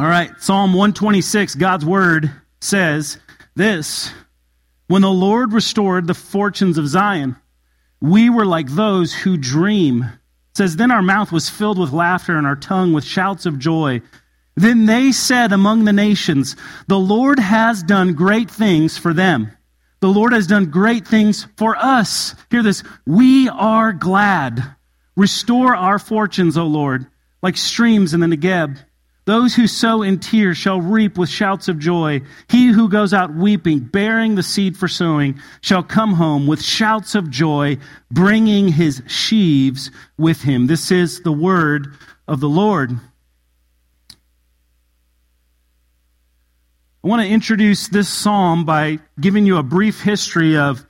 All right, Psalm 126, God's word says this When the Lord restored the fortunes of Zion, we were like those who dream. It says, Then our mouth was filled with laughter and our tongue with shouts of joy. Then they said among the nations, The Lord has done great things for them. The Lord has done great things for us. Hear this. We are glad. Restore our fortunes, O Lord, like streams in the Negeb. Those who sow in tears shall reap with shouts of joy. He who goes out weeping, bearing the seed for sowing, shall come home with shouts of joy, bringing his sheaves with him. This is the word of the Lord. I want to introduce this psalm by giving you a brief history of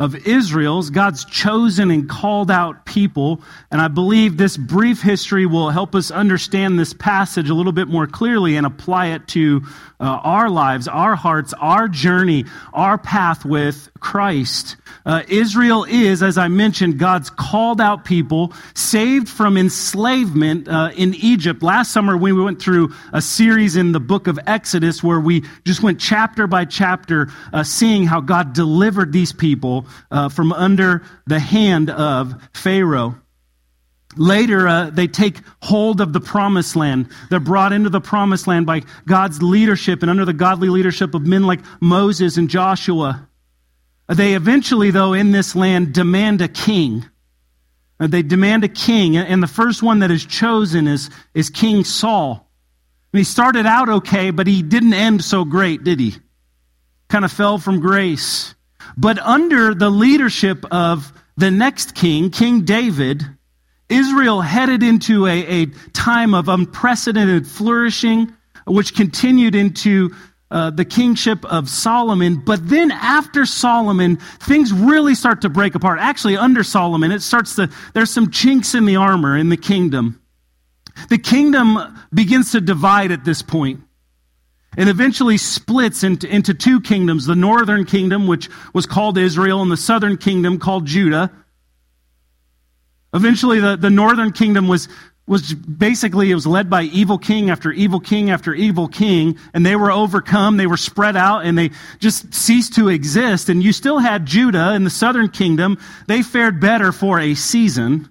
of Israel's, God's chosen and called out people. And I believe this brief history will help us understand this passage a little bit more clearly and apply it to uh, our lives, our hearts, our journey, our path with Christ. Uh, Israel is, as I mentioned, God's called out people, saved from enslavement uh, in Egypt. Last summer, we went through a series in the book of Exodus where we just went chapter by chapter, uh, seeing how God delivered these people uh, from under the hand of Pharaoh. Later, uh, they take hold of the promised land. They're brought into the promised land by God's leadership and under the godly leadership of men like Moses and Joshua. They eventually, though, in this land demand a king. Uh, they demand a king, and the first one that is chosen is, is King Saul. And he started out okay, but he didn't end so great, did he? Kind of fell from grace. But under the leadership of the next king, King David, Israel headed into a, a time of unprecedented flourishing, which continued into uh, the kingship of Solomon. But then after Solomon, things really start to break apart. Actually, under Solomon, it starts to, there's some chinks in the armor in the kingdom. The kingdom begins to divide at this point and eventually splits into, into two kingdoms the northern kingdom, which was called Israel, and the southern kingdom called Judah. Eventually, the, the northern kingdom was, was basically it was led by evil king after evil king after evil king and they were overcome they were spread out and they just ceased to exist. And you still had judah in the southern kingdom. They fared better for a season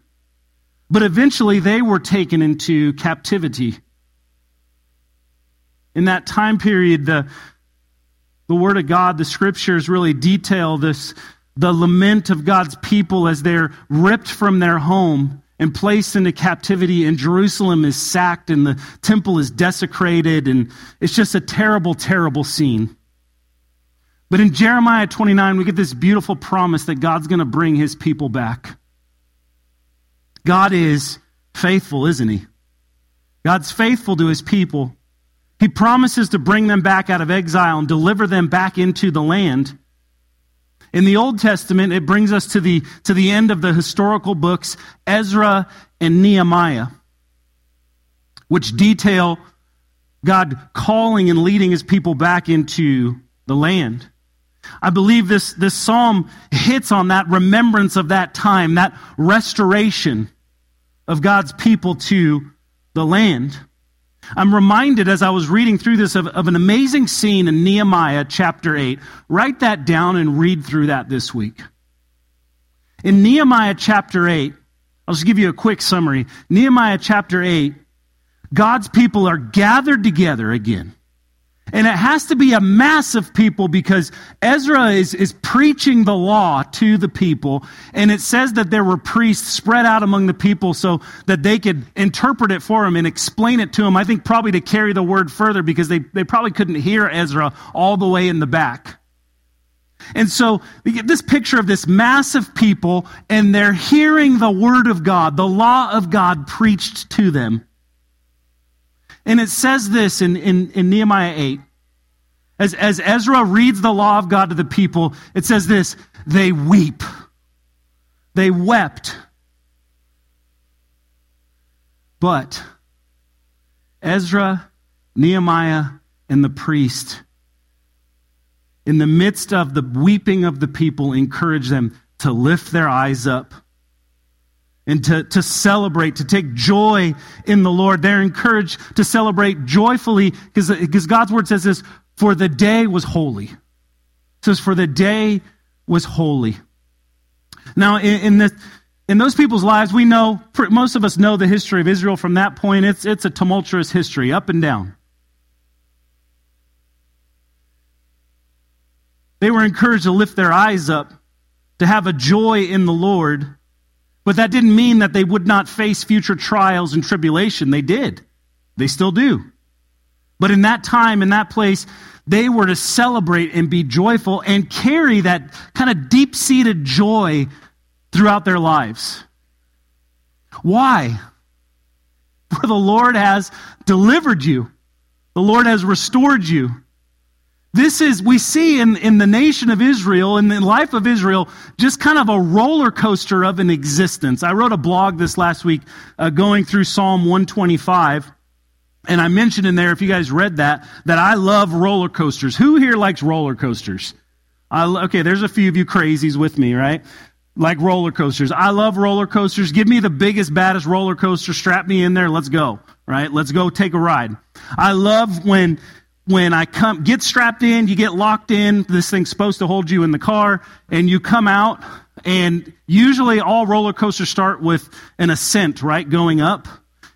but eventually they were taken into captivity. In that time period, the, the Word of God, the Scriptures really detail this, the lament of God's people as they're ripped from their home and placed into captivity, and Jerusalem is sacked, and the temple is desecrated, and it's just a terrible, terrible scene. But in Jeremiah 29, we get this beautiful promise that God's going to bring his people back. God is faithful, isn't he? God's faithful to his people. He promises to bring them back out of exile and deliver them back into the land. In the Old Testament, it brings us to the, to the end of the historical books, Ezra and Nehemiah, which detail God calling and leading his people back into the land. I believe this, this psalm hits on that remembrance of that time, that restoration of God's people to the land. I'm reminded as I was reading through this of, of, an amazing scene in Nehemiah chapter 8. Write that down and read through that this week. In Nehemiah chapter 8, I'll just give you a quick summary. Nehemiah chapter 8, God's people are gathered together again. And it has to be a mass of people because Ezra is, is preaching the law to the people. And it says that there were priests spread out among the people so that they could interpret it for him and explain it to him. I think probably to carry the word further because they, they probably couldn't hear Ezra all the way in the back. And so this picture of this massive people and they're hearing the word of God, the law of God preached to them. And it says this in, in, in Nehemiah 8. As, as Ezra reads the law of God to the people, it says this they weep. They wept. But Ezra, Nehemiah, and the priest, in the midst of the weeping of the people, encourage them to lift their eyes up and to, to celebrate, to take joy in the Lord. They're encouraged to celebrate joyfully because, God's word says this, for the day was holy. It says, for the day was holy. Now, in, in, this, in those people's lives, we know, most of us know the history of Israel from that point. It's, it's a tumultuous history, up and down. They were encouraged to lift their eyes up, to have a joy in the Lord. But that didn't mean that they would not face future trials and tribulation. They did. They still do. But in that time, in that place, they were to celebrate and be joyful and carry that kind of deep seated joy throughout their lives. Why? For the Lord has delivered you, the Lord has restored you. This is, we see in, in the nation of Israel, in the life of Israel, just kind of a roller coaster of an existence. I wrote a blog this last week uh, going through Psalm 125. And I mentioned in there, if you guys read that, that I love roller coasters. Who here likes roller coasters? I, okay, there's a few of you crazies with me, right? Like roller coasters. I love roller coasters. Give me the biggest, baddest roller coaster. Strap me in there. Let's go, right? Let's go take a ride. I love when when I come, get strapped in, you get locked in. This thing's supposed to hold you in the car, and you come out. And usually, all roller coasters start with an ascent, right, going up,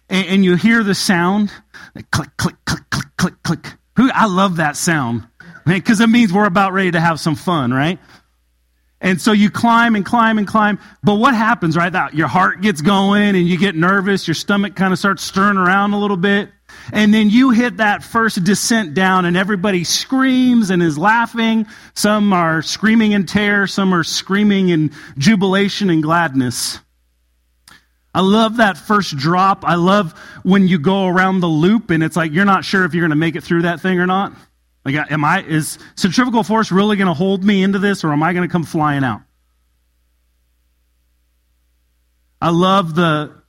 and, and you hear the sound, like click, click, click, click, click, click. Who I love that sound, because it means we're about ready to have some fun, right? And so you climb and climb and climb. But what happens, right? That your heart gets going and you get nervous. Your stomach kind of starts stirring around a little bit. And then you hit that first descent down and everybody screams and is laughing. Some are screaming in terror. Some are screaming in jubilation and gladness. I love that first drop. I love when you go around the loop and it's like you're not sure if you're going to make it through that thing or not. Like, am I, is centrifugal force really going to hold me into this or am I going to come flying out? I love the,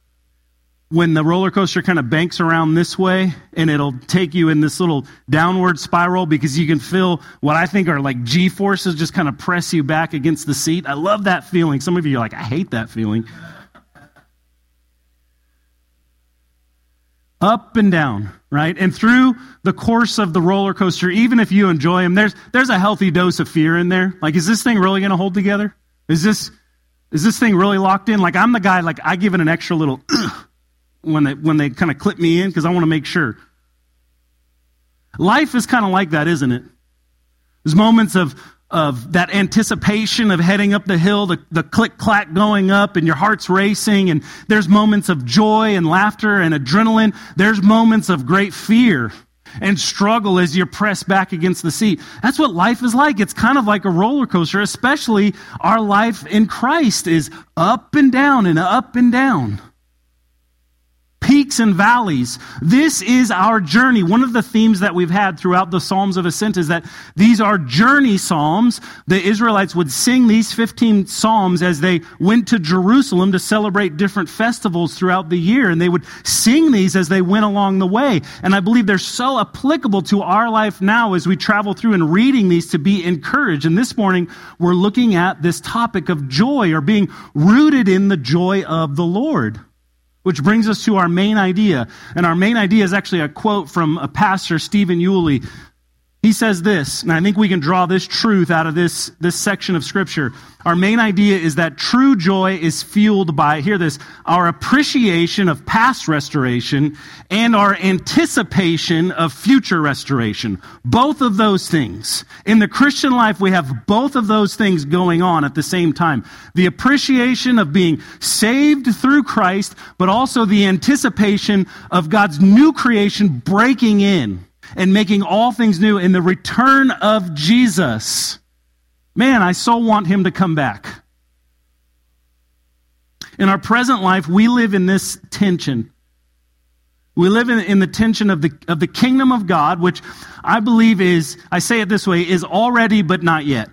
when the roller coaster kind of banks around this way and it'll take you in this little downward spiral because you can feel what I think are like G forces just kind of press you back against the seat. I love that feeling. Some of you are like, I hate that feeling. Up and down, right? And through the course of the roller coaster, even if you enjoy them, there's, there's a healthy dose of fear in there. Like, is this thing really going to hold together? Is this, is this thing really locked in? Like, I'm the guy, like, I give it an extra little, when they, when they kind of clip me in because I want to make sure. Life is kind of like that, isn't it? There's moments of, of that anticipation of heading up the hill, the, the click clack going up, and your heart's racing. And there's moments of joy and laughter and adrenaline. There's moments of great fear and struggle as you press back against the seat. That's what life is like. It's kind of like a roller coaster, especially our life in Christ is up and down and up and down peaks and valleys. This is our journey. One of the themes that we've had throughout the Psalms of Ascent is that these are journey psalms. The Israelites would sing these 15 psalms as they went to Jerusalem to celebrate different festivals throughout the year. And they would sing these as they went along the way. And I believe they're so applicable to our life now as we travel through and reading these to be encouraged. And this morning, we're looking at this topic of joy or being rooted in the joy of the Lord. Which brings us to our main idea. And our main idea is actually a quote from a pastor, Stephen Yuille. He says this, and I think we can draw this truth out of this, this section of scripture. Our main idea is that true joy is fueled by, hear this, our appreciation of past restoration and our anticipation of future restoration. Both of those things. In the Christian life, we have both of those things going on at the same time. The appreciation of being saved through Christ, but also the anticipation of God's new creation breaking in and making all things new in the return of Jesus. Man, I so want him to come back. In our present life, we live in this tension. We live in, in, the tension of the, of the kingdom of God, which I believe is, I say it this way, is already but not yet.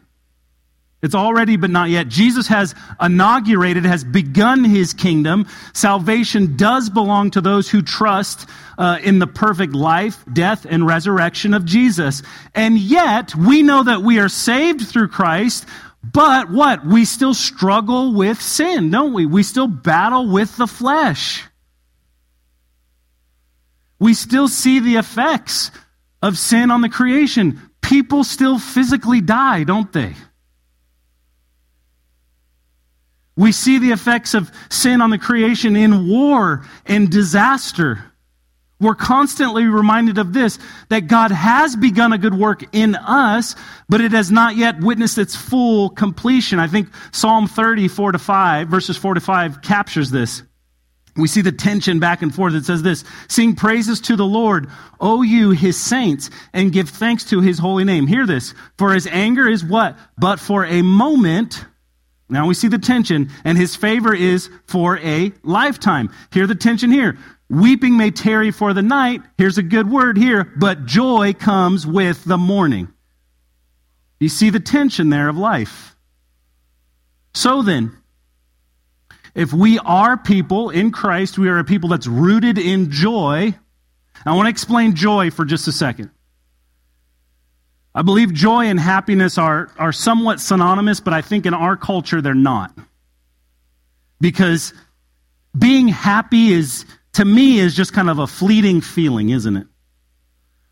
It's already, but not yet. Jesus has inaugurated, has begun his kingdom. Salvation does belong to those who trust uh, in the perfect life, death, and resurrection of Jesus. And yet, we know that we are saved through Christ, But what? We still struggle with sin, don't we? We still battle with the flesh. We still see the effects of sin on the creation. People still physically die, don't they? We see the effects of sin on the creation in war and disaster. We're constantly reminded of this that God has begun a good work in us, but it has not yet witnessed its full completion. I think Psalm 30, 4 to 5, verses 4 to 5 captures this. We see the tension back and forth. It says this Sing praises to the Lord, O you, his saints, and give thanks to his holy name. Hear this. For his anger is what? But for a moment now we see the tension, and his favor is for a lifetime. Hear the tension here. Weeping may tarry for the night. Here's a good word here, but joy comes with the morning. You see the tension there of life. So then, if we are people in Christ, we are a people that's rooted in joy. I want to explain joy for just a second. I believe joy and happiness are, are somewhat synonymous, but I think in our culture they're not. Because being happy is, to me, is just kind of a fleeting feeling, isn't it?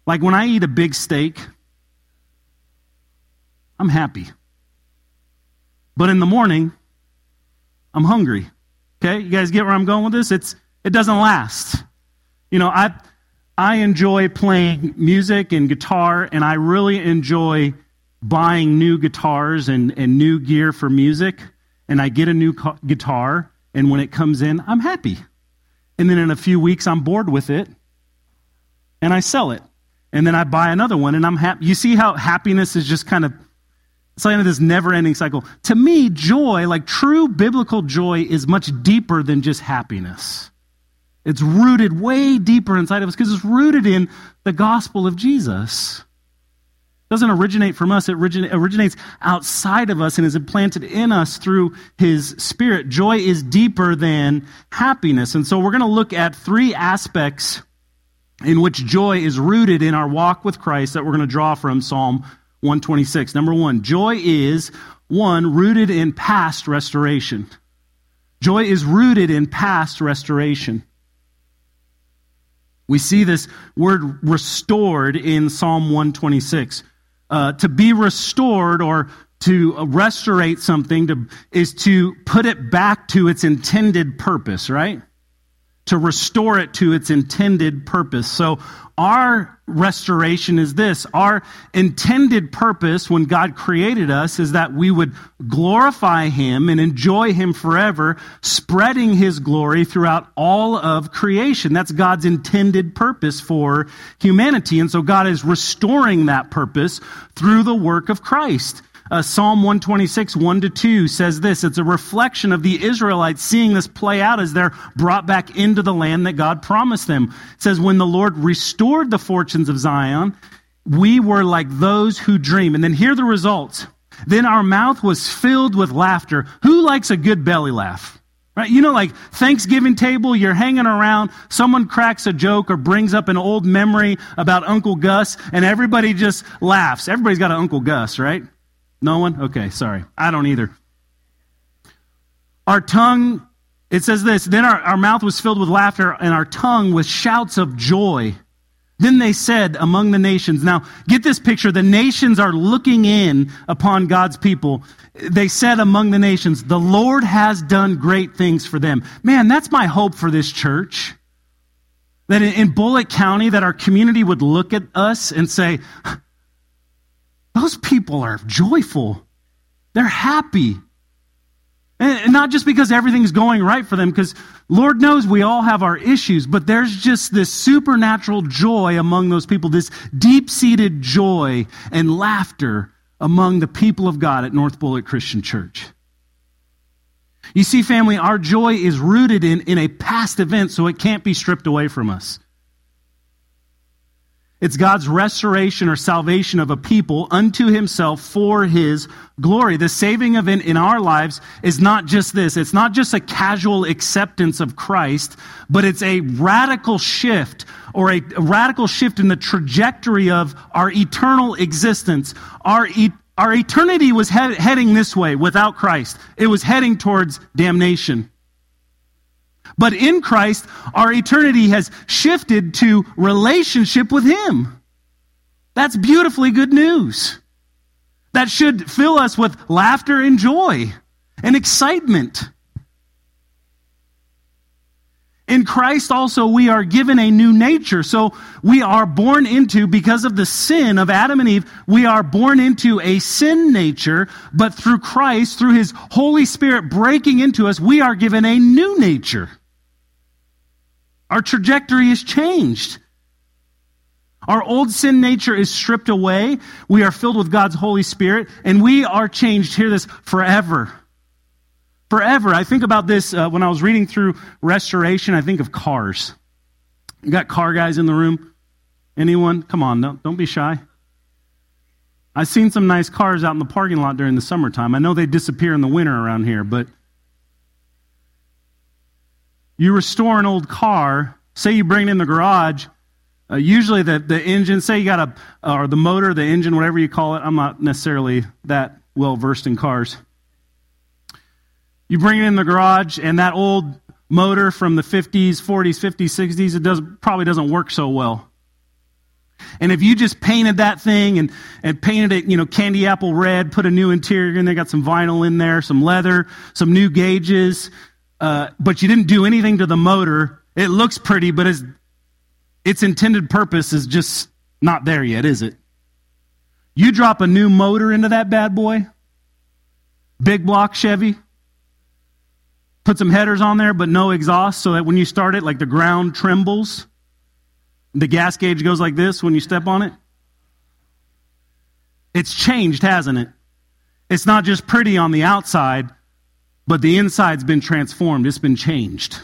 Like when I eat a big steak, I'm happy. But in the morning, I'm hungry. Okay? You guys get where I'm going with this? It's, it doesn't last. You know, I, I enjoy playing music and guitar, and I really enjoy buying new guitars and, and new gear for music. And I get a new guitar, and when it comes in, I'm happy. And then in a few weeks, I'm bored with it, and I sell it. And then I buy another one, and I'm happy. You see how happiness is just kind of it's like this never ending cycle. To me, joy, like true biblical joy, is much deeper than just happiness. It's rooted way deeper inside of us because it's rooted in the gospel of Jesus. It doesn't originate from us, it originates outside of us and is implanted in us through his spirit. Joy is deeper than happiness. And so we're going to look at three aspects in which joy is rooted in our walk with Christ that we're going to draw from Psalm 126. Number one, joy is one, rooted in past restoration. Joy is rooted in past restoration. We see this word restored in Psalm 126. Uh, to be restored or to restorate something to, is to put it back to its intended purpose, right? To restore it to its intended purpose. So, our restoration is this our intended purpose when God created us is that we would glorify Him and enjoy Him forever, spreading His glory throughout all of creation. That's God's intended purpose for humanity. And so, God is restoring that purpose through the work of Christ. Uh, Psalm 126, 1 to 2 says this. It's a reflection of the Israelites seeing this play out as they're brought back into the land that God promised them. It says, When the Lord restored the fortunes of Zion, we were like those who dream. And then hear the results. Then our mouth was filled with laughter. Who likes a good belly laugh? Right? You know, like Thanksgiving table, you're hanging around, someone cracks a joke or brings up an old memory about Uncle Gus, and everybody just laughs. Everybody's got an Uncle Gus, right? No one? Okay, sorry. I don't either. Our tongue, it says this Then our, our mouth was filled with laughter, and our tongue with shouts of joy. Then they said among the nations, now get this picture. The nations are looking in upon God's people. They said among the nations, the Lord has done great things for them. Man, that's my hope for this church. That in Bullitt County, that our community would look at us and say, those people are joyful. They're happy. And not just because everything's going right for them, because Lord knows we all have our issues, but there's just this supernatural joy among those people, this deep seated joy and laughter among the people of God at North Bullitt Christian Church. You see, family, our joy is rooted in, in a past event, so it can't be stripped away from us. It's God's restoration or salvation of a people unto himself for his glory. The saving event in our lives is not just this. It's not just a casual acceptance of Christ, but it's a radical shift or a, radical shift in the trajectory of our eternal existence. Our, e- our eternity was he- heading this way without Christ. It was heading towards damnation. But in Christ, our eternity has shifted to relationship with Him. That's beautifully good news. That should fill us with laughter and joy and excitement. In Christ also we are given a new nature. So we are born into, because of the sin of Adam and Eve, we are born into a sin nature, but through Christ, through His Holy Spirit breaking into us, we are given a new nature. Our trajectory is changed. Our old sin nature is stripped away. We are filled with God's Holy Spirit, and we are changed, hear this, forever forever. I think about this uh, when I was reading through Restoration. I think of cars. You got car guys in the room? Anyone? Come on, don't, don't be shy. I've seen some nice cars out in the parking lot during the summertime. I know they disappear in the winter around here, but you restore an old car, say you bring it in the garage, uh, usually the, the engine, say you got a, or the motor, the engine, whatever you call it, I'm not necessarily that well versed in cars. You bring it in the garage, and that old motor from the 50s, 40s, 50s, 60s, it does, probably doesn't work so well. And if you just painted that thing and, and painted it, you know, candy apple red, put a new interior in there, got some vinyl in there, some leather, some new gauges, uh, but you didn't do anything to the motor, it looks pretty, but its, its intended purpose is just not there yet, is it? You drop a new motor into that bad boy, big block Chevy, put some headers on there, but no exhaust, so that when you start it, like the ground trembles. The gas gauge goes like this when you step on it. It's changed, hasn't it? It's not just pretty on the outside, but the inside's been transformed. It's been changed.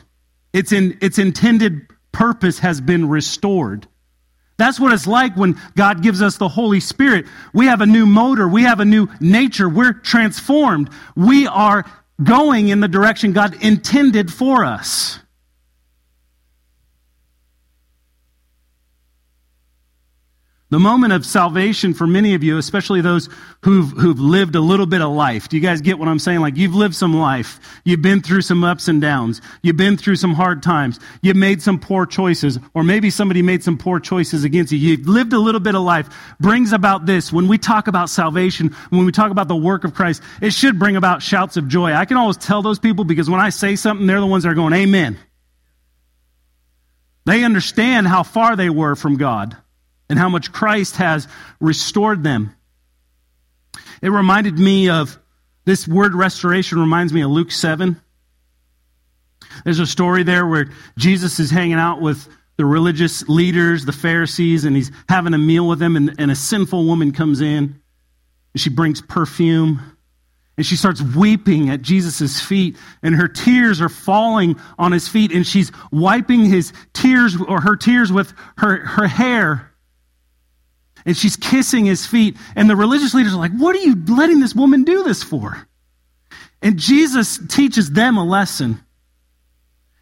It's in, its intended purpose has been restored. That's what it's like when God gives us the Holy Spirit. We have a new motor. We have a new nature. We're transformed. We are going in the direction God intended for us. The moment of salvation for many of you, especially those who've, who've lived a little bit of life. Do you guys get what I'm saying? Like you've lived some life. You've been through some ups and downs. You've been through some hard times. You've made some poor choices. Or maybe somebody made some poor choices against you. You've lived a little bit of life. Brings about this. When we talk about salvation, when we talk about the work of Christ, it should bring about shouts of joy. I can always tell those people because when I say something, they're the ones that are going, Amen. They understand how far they were from God and how much Christ has restored them. It reminded me of this word restoration reminds me of Luke 7. There's a story there where Jesus is hanging out with the religious leaders, the Pharisees, and he's having a meal with them, and, and a sinful woman comes in, and she brings perfume, and she starts weeping at Jesus' feet, and her tears are falling on his feet, and she's wiping his tears or her tears with her, her hair and she's kissing his feet. And the religious leaders are like, What are you letting this woman do this for? And Jesus teaches them a lesson.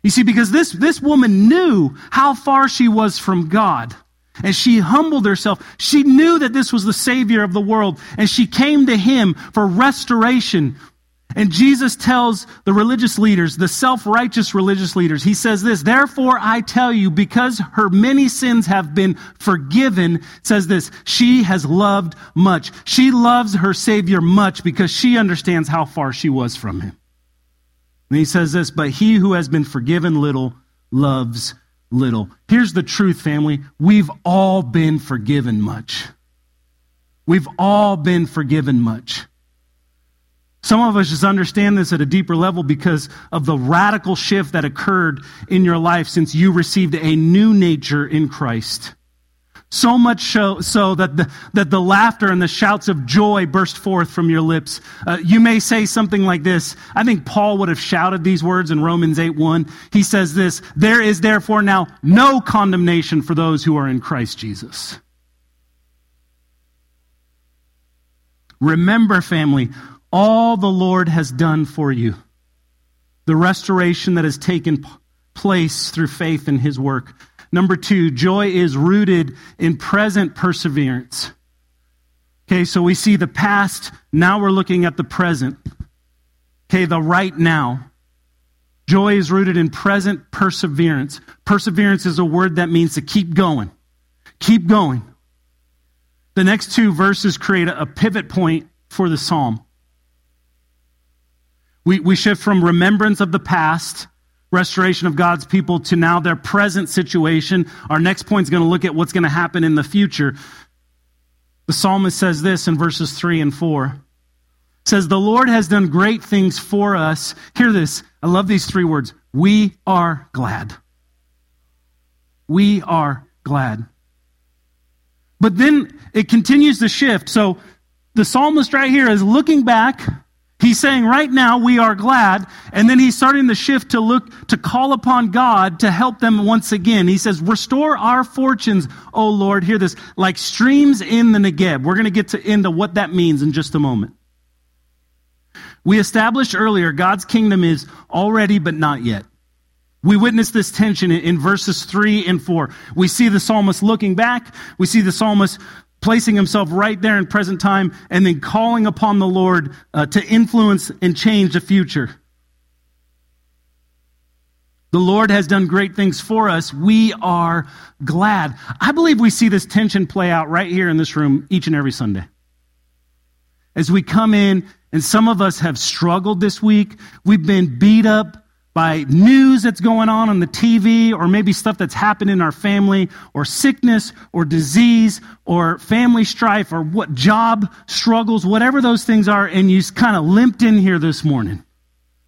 You see, because this, this woman knew how far she was from God. And she humbled herself. She knew that this was the Savior of the world. And she came to Him for restoration, and Jesus tells the religious leaders, the self righteous religious leaders, He says this, Therefore I tell you, because her many sins have been forgiven, says this, she has loved much. She loves her Savior much because she understands how far she was from Him. And He says this, But he who has been forgiven little loves little. Here's the truth, family. We've all been forgiven much. We've all been forgiven much. Some of us just understand this at a deeper level because of the radical shift that occurred in your life since you received a new nature in Christ. So much so, so that, the, that the laughter and the shouts of joy burst forth from your lips. Uh, you may say something like this. I think Paul would have shouted these words in Romans 8 1. He says this There is therefore now no condemnation for those who are in Christ Jesus. Remember, family, all the Lord has done for you, the restoration that has taken place through faith in his work. Number two, joy is rooted in present perseverance. Okay, so we see the past, now we're looking at the present. Okay, the right now. Joy is rooted in present perseverance. Perseverance is a word that means to keep going. Keep going. The next two verses create a pivot point for the psalm. We, we shift from remembrance of the past, restoration of God's people, to now their present situation. Our next point is going to look at what's going to happen in the future. The psalmist says this in verses 3 and 4. It says, The Lord has done great things for us. Hear this. I love these three words. We are glad. We are glad. But then it continues to shift. So the psalmist right here is looking back. He's saying, right now we are glad. And then he's starting the shift to look, to call upon God to help them once again. He says, restore our fortunes, O Lord. Hear this, like streams in the Negeb. We're going to get to into what that means in just a moment. We established earlier God's kingdom is already, but not yet. We witness this tension in verses 3 and 4. We see the psalmist looking back. We see the psalmist placing himself right there in present time and then calling upon the Lord uh, to influence and change the future. The Lord has done great things for us. We are glad. I believe we see this tension play out right here in this room each and every Sunday. As we come in, and some of us have struggled this week, we've been beat up, by news that's going on on the TV, or maybe stuff that's happened in our family, or sickness, or disease, or family strife, or what job struggles, whatever those things are, and you kind of limped in here this morning.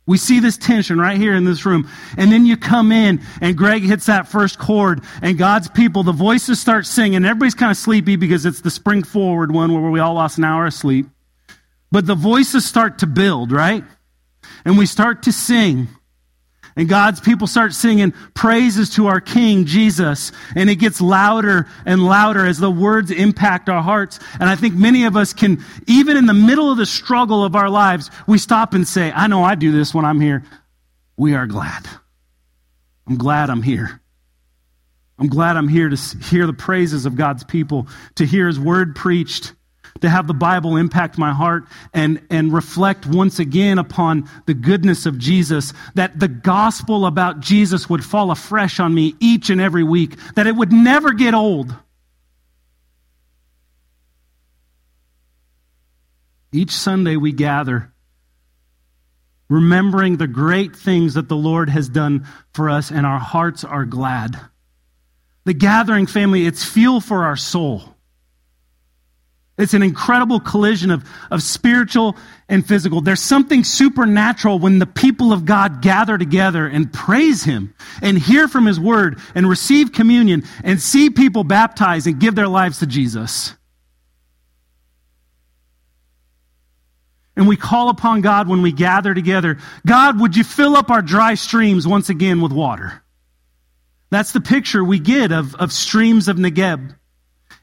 We see this tension right here in this room. And then you come in and Greg hits that first chord and God's people, the voices start singing. Everybody's kind of sleepy because it's the spring forward one where we all lost an hour of sleep. But the voices start to build, right? And we start to sing. And God's people start singing praises to our King, Jesus. And it gets louder and louder as the words impact our hearts. And I think many of us can, even in the middle of the struggle of our lives, we stop and say, I know I do this when I'm here. We are glad. I'm glad I'm here. I'm glad I'm here to hear the praises of God's people, to hear his word preached to have the Bible impact my heart and, and reflect once again upon the goodness of Jesus, that the gospel about Jesus would fall afresh on me each and every week, that it would never get old. Each Sunday we gather, remembering the great things that the Lord has done for us, and our hearts are glad. The gathering family, it's fuel for our soul. It's an incredible collision of, of spiritual and physical. There's something supernatural when the people of God gather together and praise Him and hear from His Word and receive communion and see people baptized and give their lives to Jesus. And we call upon God when we gather together God, would you fill up our dry streams once again with water? That's the picture we get of, of streams of Negeb.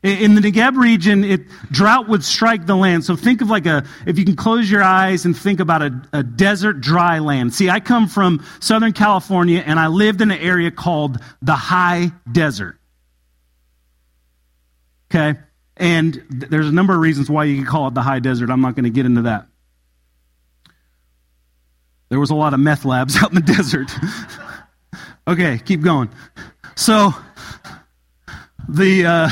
In the Negeb region, it, drought would strike the land. So think of like a, if you can close your eyes and think about a, a desert dry land. See, I come from Southern California and I lived in an area called the high desert. Okay? And th- there's a number of reasons why you can call it the high desert. I'm not going to get into that. There was a lot of meth labs out in the desert. okay, keep going. So, the, uh,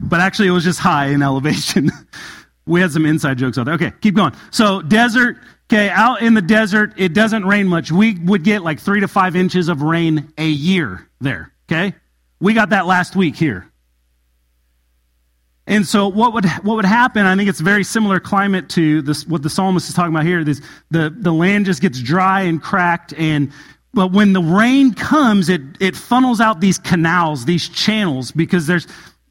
but actually it was just high in elevation. we had some inside jokes out there. Okay, keep going. So, desert, okay, out in the desert, it doesn't rain much. We would get like three to five inches of rain a year there, okay? We got that last week here. And so what would what would happen? I think it's very similar climate to this what the psalmist is talking about here. This the, the land just gets dry and cracked and but when the rain comes, it, it funnels out these canals, these channels, because there's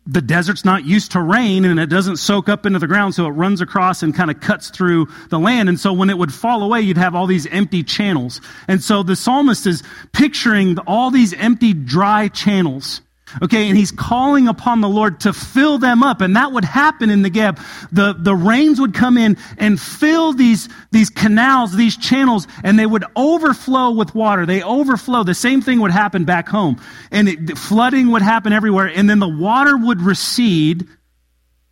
the desert's not used to rain and it doesn't soak up into the ground, so it runs across and kind of cuts through the land. And so when it would fall away, you'd have all these empty channels. And so the psalmist is picturing all these empty, dry channels. Okay, and he's calling upon the Lord to fill them up. And that would happen in Negeb. The, the rains would come in and fill these, these canals, these channels, and they would overflow with water. They overflow. The same thing would happen back home. And it, flooding would happen everywhere. And then the water would recede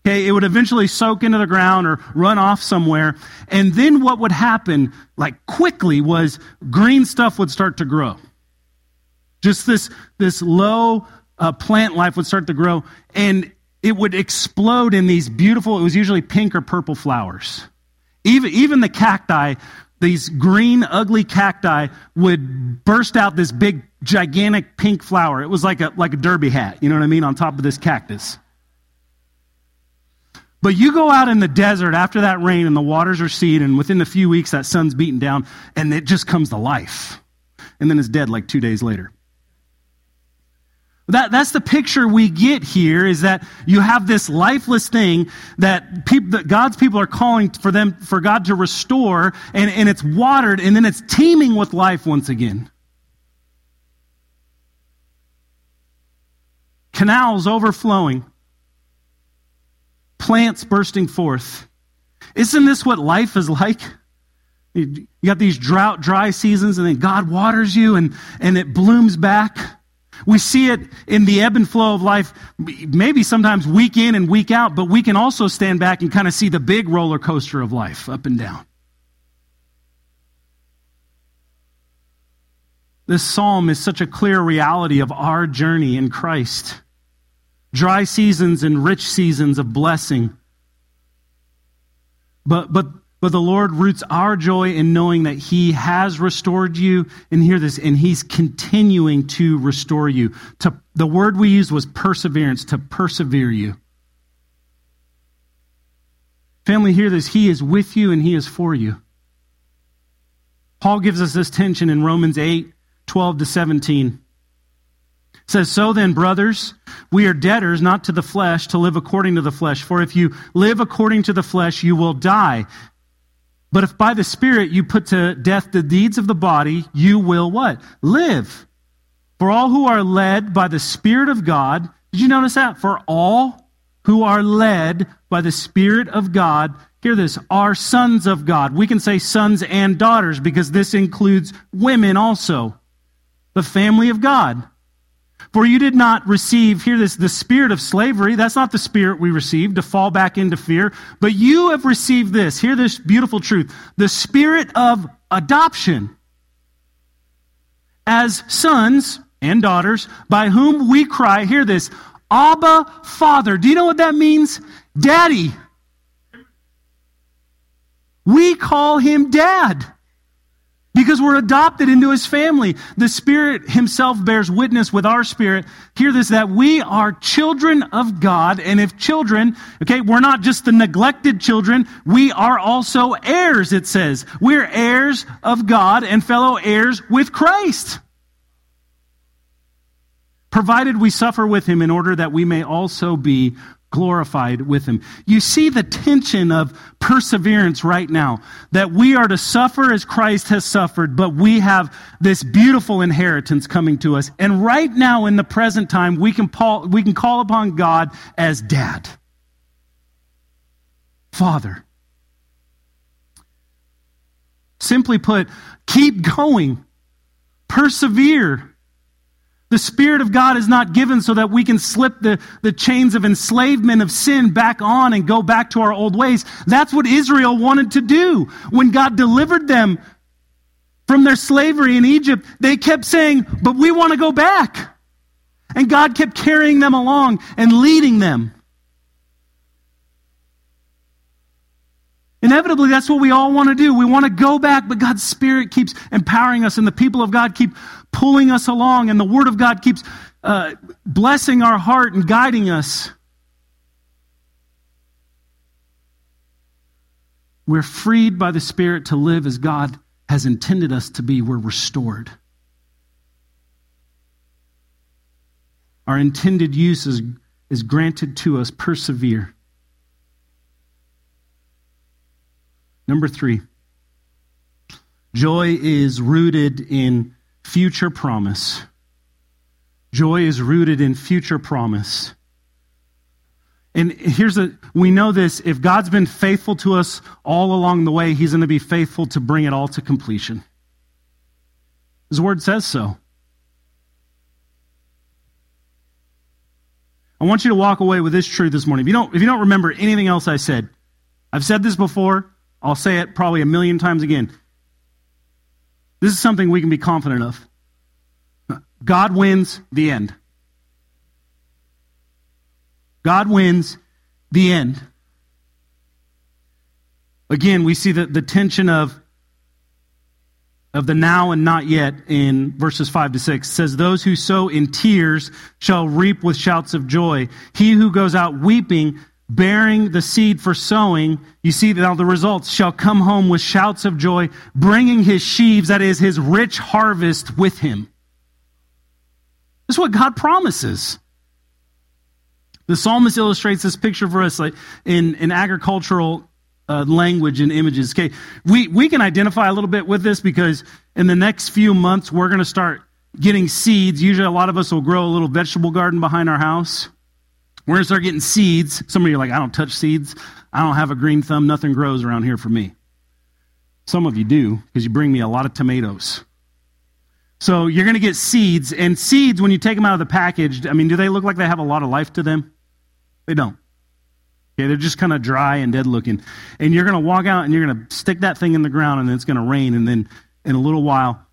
Okay, it would eventually soak into the ground or run off somewhere. And then what would happen, like quickly, was green stuff would start to grow. Just this, this low uh, plant life would start to grow, and it would explode in these beautiful, it was usually pink or purple flowers. Even, even the cacti, these green, ugly cacti would burst out this big, gigantic pink flower. It was like a, like a derby hat, you know what I mean, on top of this cactus. But you go out in the desert after that rain and the waters recede, and within a few weeks that sun's beaten down, and it just comes to life. And then it's dead like two days later. That, that's the picture we get here is that you have this lifeless thing that, people, that God's people are calling for them, for God to restore, and, and it's watered, and then it's teeming with life once again. Canals overflowing, plants bursting forth. Isn't this what life is like? You got these drought, dry seasons, and then God waters you and, and it blooms back. We see it in the ebb and flow of life, maybe sometimes week in and week out, but we can also stand back and kind of see the big roller coaster of life up and down. This psalm is such a clear reality of our journey in Christ. Dry seasons and rich seasons of blessing. But, but but the Lord roots our joy in knowing that He has restored you. And hear this, and He's continuing to restore you. To, the word we used was perseverance, to persevere you. Family, hear this. He is with you and He is for you. Paul gives us this tension in Romans 8, 12 to 17 says, So then, brothers, we are debtors not to the flesh to live according to the flesh. For if you live according to the flesh, you will die. But if by the Spirit you put to death the deeds of the body, you will what? Live. For all who are led by the Spirit of God, did you notice that? For all who are led by the Spirit of God, hear this, are sons of God. We can say sons and daughters because this includes women also. The family of God. For you did not receive, hear this, the spirit of slavery. That's not the spirit we received to fall back into fear. But you have received this. Hear this beautiful truth. The spirit of adoption as sons and daughters by whom we cry, hear this, Abba, Father. Do you know what that means? Daddy. We call him dad because we're adopted into his family. The Spirit himself bears witness with our spirit. Hear this, that we are children of God. And if children, okay, we're not just the neglected children, we are also heirs, it says. We're heirs of God and fellow heirs with Christ. Provided we suffer with him in order that we may also be glorified with him. You see the tension of perseverance right now that we are to suffer as Christ has suffered, but we have this beautiful inheritance coming to us. And right now in the present time, we can, call, we can call upon God as dad, father. Simply put, keep going, persevere the Spirit of God is not given so that we can slip the, the chains of enslavement of sin back on and go back to our old ways. That's what Israel wanted to do. When God delivered them from their slavery in Egypt, they kept saying, But we want to go back. And God kept carrying them along and leading them. Inevitably, that's what we all want to do. We want to go back, but God's Spirit keeps empowering us, and the people of God keep pulling us along, and the Word of God keeps uh, blessing our heart and guiding us. We're freed by the Spirit to live as God has intended us to be. We're restored. Our intended use is, is granted to us. Persevere. Number three, joy is rooted in future promise. Joy is rooted in future promise. And here's a, we know this if God's been faithful to us all along the way, He's going to be faithful to bring it all to completion. His word says so. I want you to walk away with this truth this morning. If you don't, if you don't remember anything else I said, I've said this before. I'll say it probably a million times again. This is something we can be confident of. God wins the end. God wins the end. Again, we see the, the tension of, of the now and not yet in verses 5 to 6. It says, Those who sow in tears shall reap with shouts of joy. He who goes out weeping, bearing the seed for sowing, you see now the results, shall come home with shouts of joy, bringing his sheaves, that is, his rich harvest with him. This is what God promises. The psalmist illustrates this picture for us like in, in agricultural uh, language and images. Okay, we, we can identify a little bit with this because in the next few months, we're going to start getting seeds. Usually, a lot of us will grow a little vegetable garden behind our house. We're going to start getting seeds. Some of you are like, I don't touch seeds. I don't have a green thumb. Nothing grows around here for me. Some of you do because you bring me a lot of tomatoes. So you're going to get seeds, and seeds, when you take them out of the package, I mean, do they look like they have a lot of life to them? They don't. Okay, they're just kind of dry and dead looking. And you're going to walk out and you're going to stick that thing in the ground, and then it's going to rain, and then in a little while,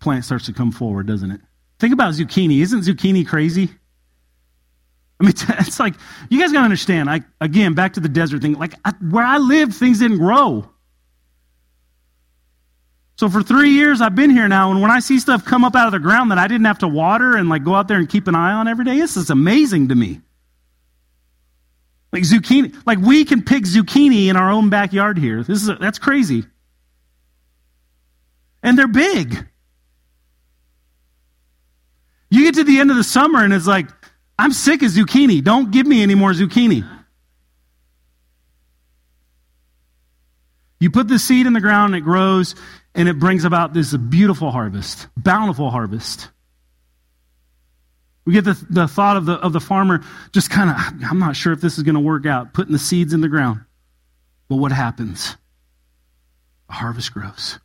plant starts to come forward, doesn't it? Think about zucchini. Isn't zucchini crazy? I mean, it's like, you guys got to understand. I, again, back to the desert thing. Like, I, where I lived, things didn't grow. So for three years, I've been here now, and when I see stuff come up out of the ground that I didn't have to water and like go out there and keep an eye on every day, this is amazing to me. Like zucchini, like we can pick zucchini in our own backyard here. This is that's crazy. And they're big. You get to the end of the summer and it's like, I'm sick of zucchini. Don't give me any more zucchini. You put the seed in the ground, and it grows, and it brings about this beautiful harvest, bountiful harvest. We get the, the thought of the, of the farmer just kind of, I'm not sure if this is going to work out, putting the seeds in the ground. But what happens? A harvest grows.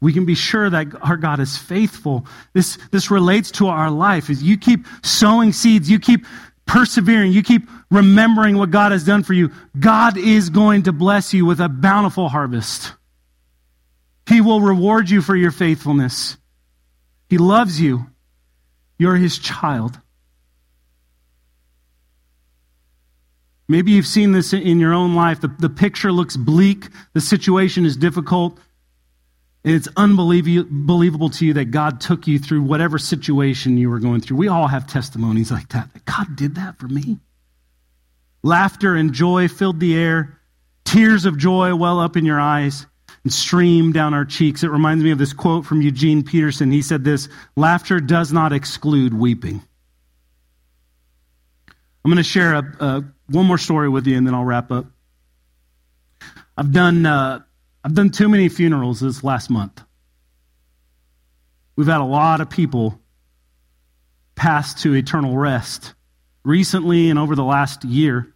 We can be sure that our God is faithful. This, this relates to our life. As you keep sowing seeds, you keep persevering, you keep remembering what God has done for you, God is going to bless you with a bountiful harvest. He will reward you for your faithfulness. He loves you. You're his child. Maybe you've seen this in your own life. The, the picture looks bleak, the situation is difficult, and it's unbelievable to you that God took you through whatever situation you were going through. We all have testimonies like that. God did that for me. Laughter and joy filled the air, tears of joy well up in your eyes and stream down our cheeks. It reminds me of this quote from Eugene Peterson. He said this Laughter does not exclude weeping. I'm going to share a, a, one more story with you and then I'll wrap up. I've done, uh, I've done too many funerals this last month. We've had a lot of people pass to eternal rest recently and over the last year.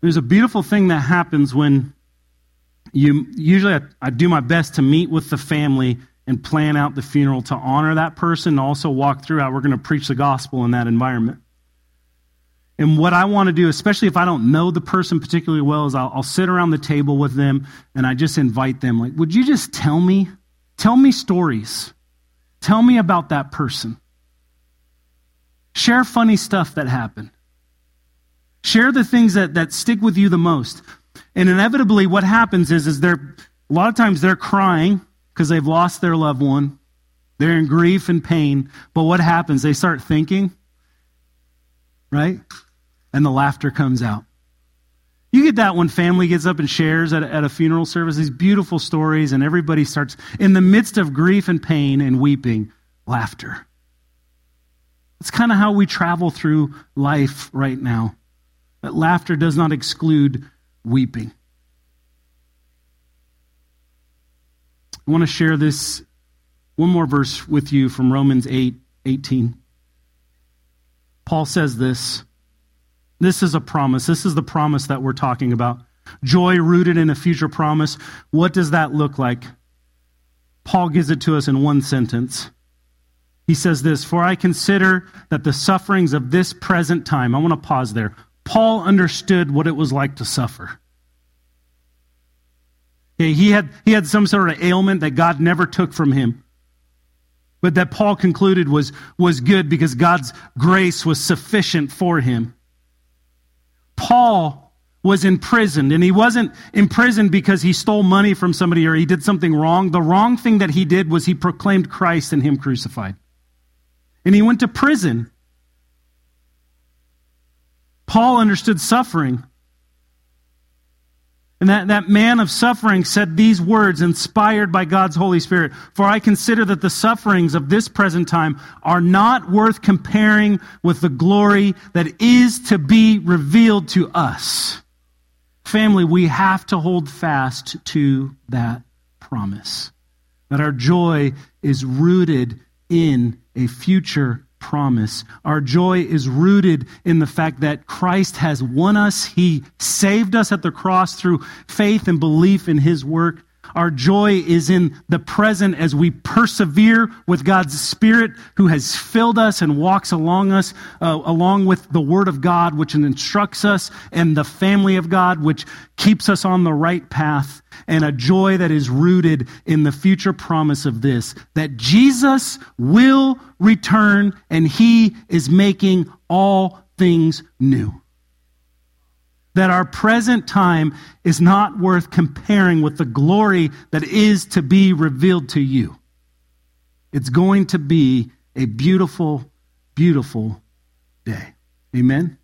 There's a beautiful thing that happens when you usually I, I, do my best to meet with the family and plan out the funeral to honor that person and also walk through how we're going to preach the gospel in that environment and what i want to do especially if i don't know the person particularly well is I'll, I'll sit around the table with them and i just invite them like would you just tell me tell me stories tell me about that person share funny stuff that happened share the things that, that stick with you the most and inevitably, what happens is, is they're, a lot of times they're crying because they've lost their loved one. They're in grief and pain. But what happens? They start thinking, right? And the laughter comes out. You get that when family gets up and shares at a, at a funeral service, these beautiful stories, and everybody starts, in the midst of grief and pain and weeping, laughter. It's kind of how we travel through life right now. That laughter does not exclude weeping. I want to share this one more verse with you from Romans 8 18. Paul says this. This is a promise. This is the promise that we're talking about. Joy rooted in a future promise. What does that look like? Paul gives it to us in one sentence. He says this For I consider that the sufferings of this present time, I want to pause there. Paul understood what it was like to suffer. Okay, he, had, he had some sort of ailment that God never took from him, but that Paul concluded was, was good because God's grace was sufficient for him. Paul was imprisoned, and he wasn't imprisoned because he stole money from somebody or he did something wrong. The wrong thing that he did was he proclaimed Christ and him crucified. And he went to prison. Paul understood suffering. And that, that man of suffering said these words, inspired by God's Holy Spirit For I consider that the sufferings of this present time are not worth comparing with the glory that is to be revealed to us. Family, we have to hold fast to that promise. That our joy is rooted in a future promise. Our joy is rooted in the fact that Christ has won us. He saved us at the cross through faith and belief in his work. Our joy is in the present as we persevere with God's Spirit who has filled us and walks along us, uh, along with the Word of God, which instructs us, and the family of God, which keeps us on the right path, and a joy that is rooted in the future promise of this that Jesus will return and He is making all things new that our present time is not worth comparing with the glory that is to be revealed to you. It's going to be a beautiful, beautiful day. Amen.